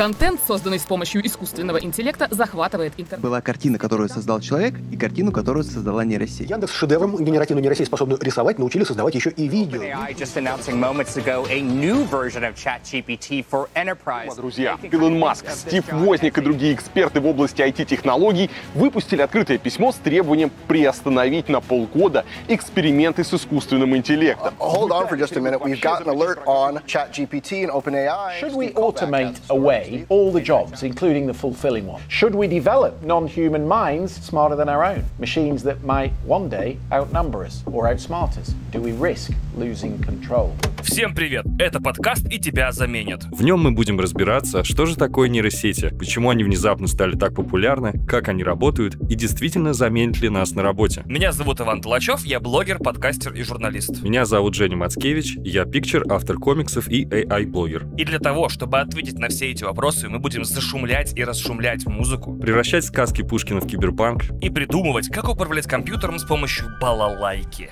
Контент, созданный с помощью искусственного интеллекта, захватывает интернет. Была картина, которую создал человек, и картину, которую создала нейросеть. Яндекс шедевром генеративную нейросеть, способную рисовать, научили создавать еще и видео. Друзья, Илон Маск, Стив Возник и другие эксперты в области IT-технологий выпустили открытое письмо с требованием приостановить на полгода эксперименты с искусственным интеллектом. Hold on for just a minute. We've got an alert on ChatGPT and OpenAI. Should we automate away all the jobs, including the fulfilling one? Should we develop non human minds smarter than our own? Machines that might one day outnumber us or outsmart us? Do we risk losing control? Всем привет! Это подкаст «И тебя заменят». В нем мы будем разбираться, что же такое нейросети, почему они внезапно стали так популярны, как они работают и действительно заменят ли нас на работе. Меня зовут Иван Толачев, я блогер, подкастер и журналист. Меня зовут Женя Мацкевич, я пикчер, автор комиксов и AI-блогер. И для того, чтобы ответить на все эти вопросы, мы будем зашумлять и расшумлять музыку, Превращать сказки Пушкина в киберпанк и придумывать, как управлять компьютером с помощью балалайки.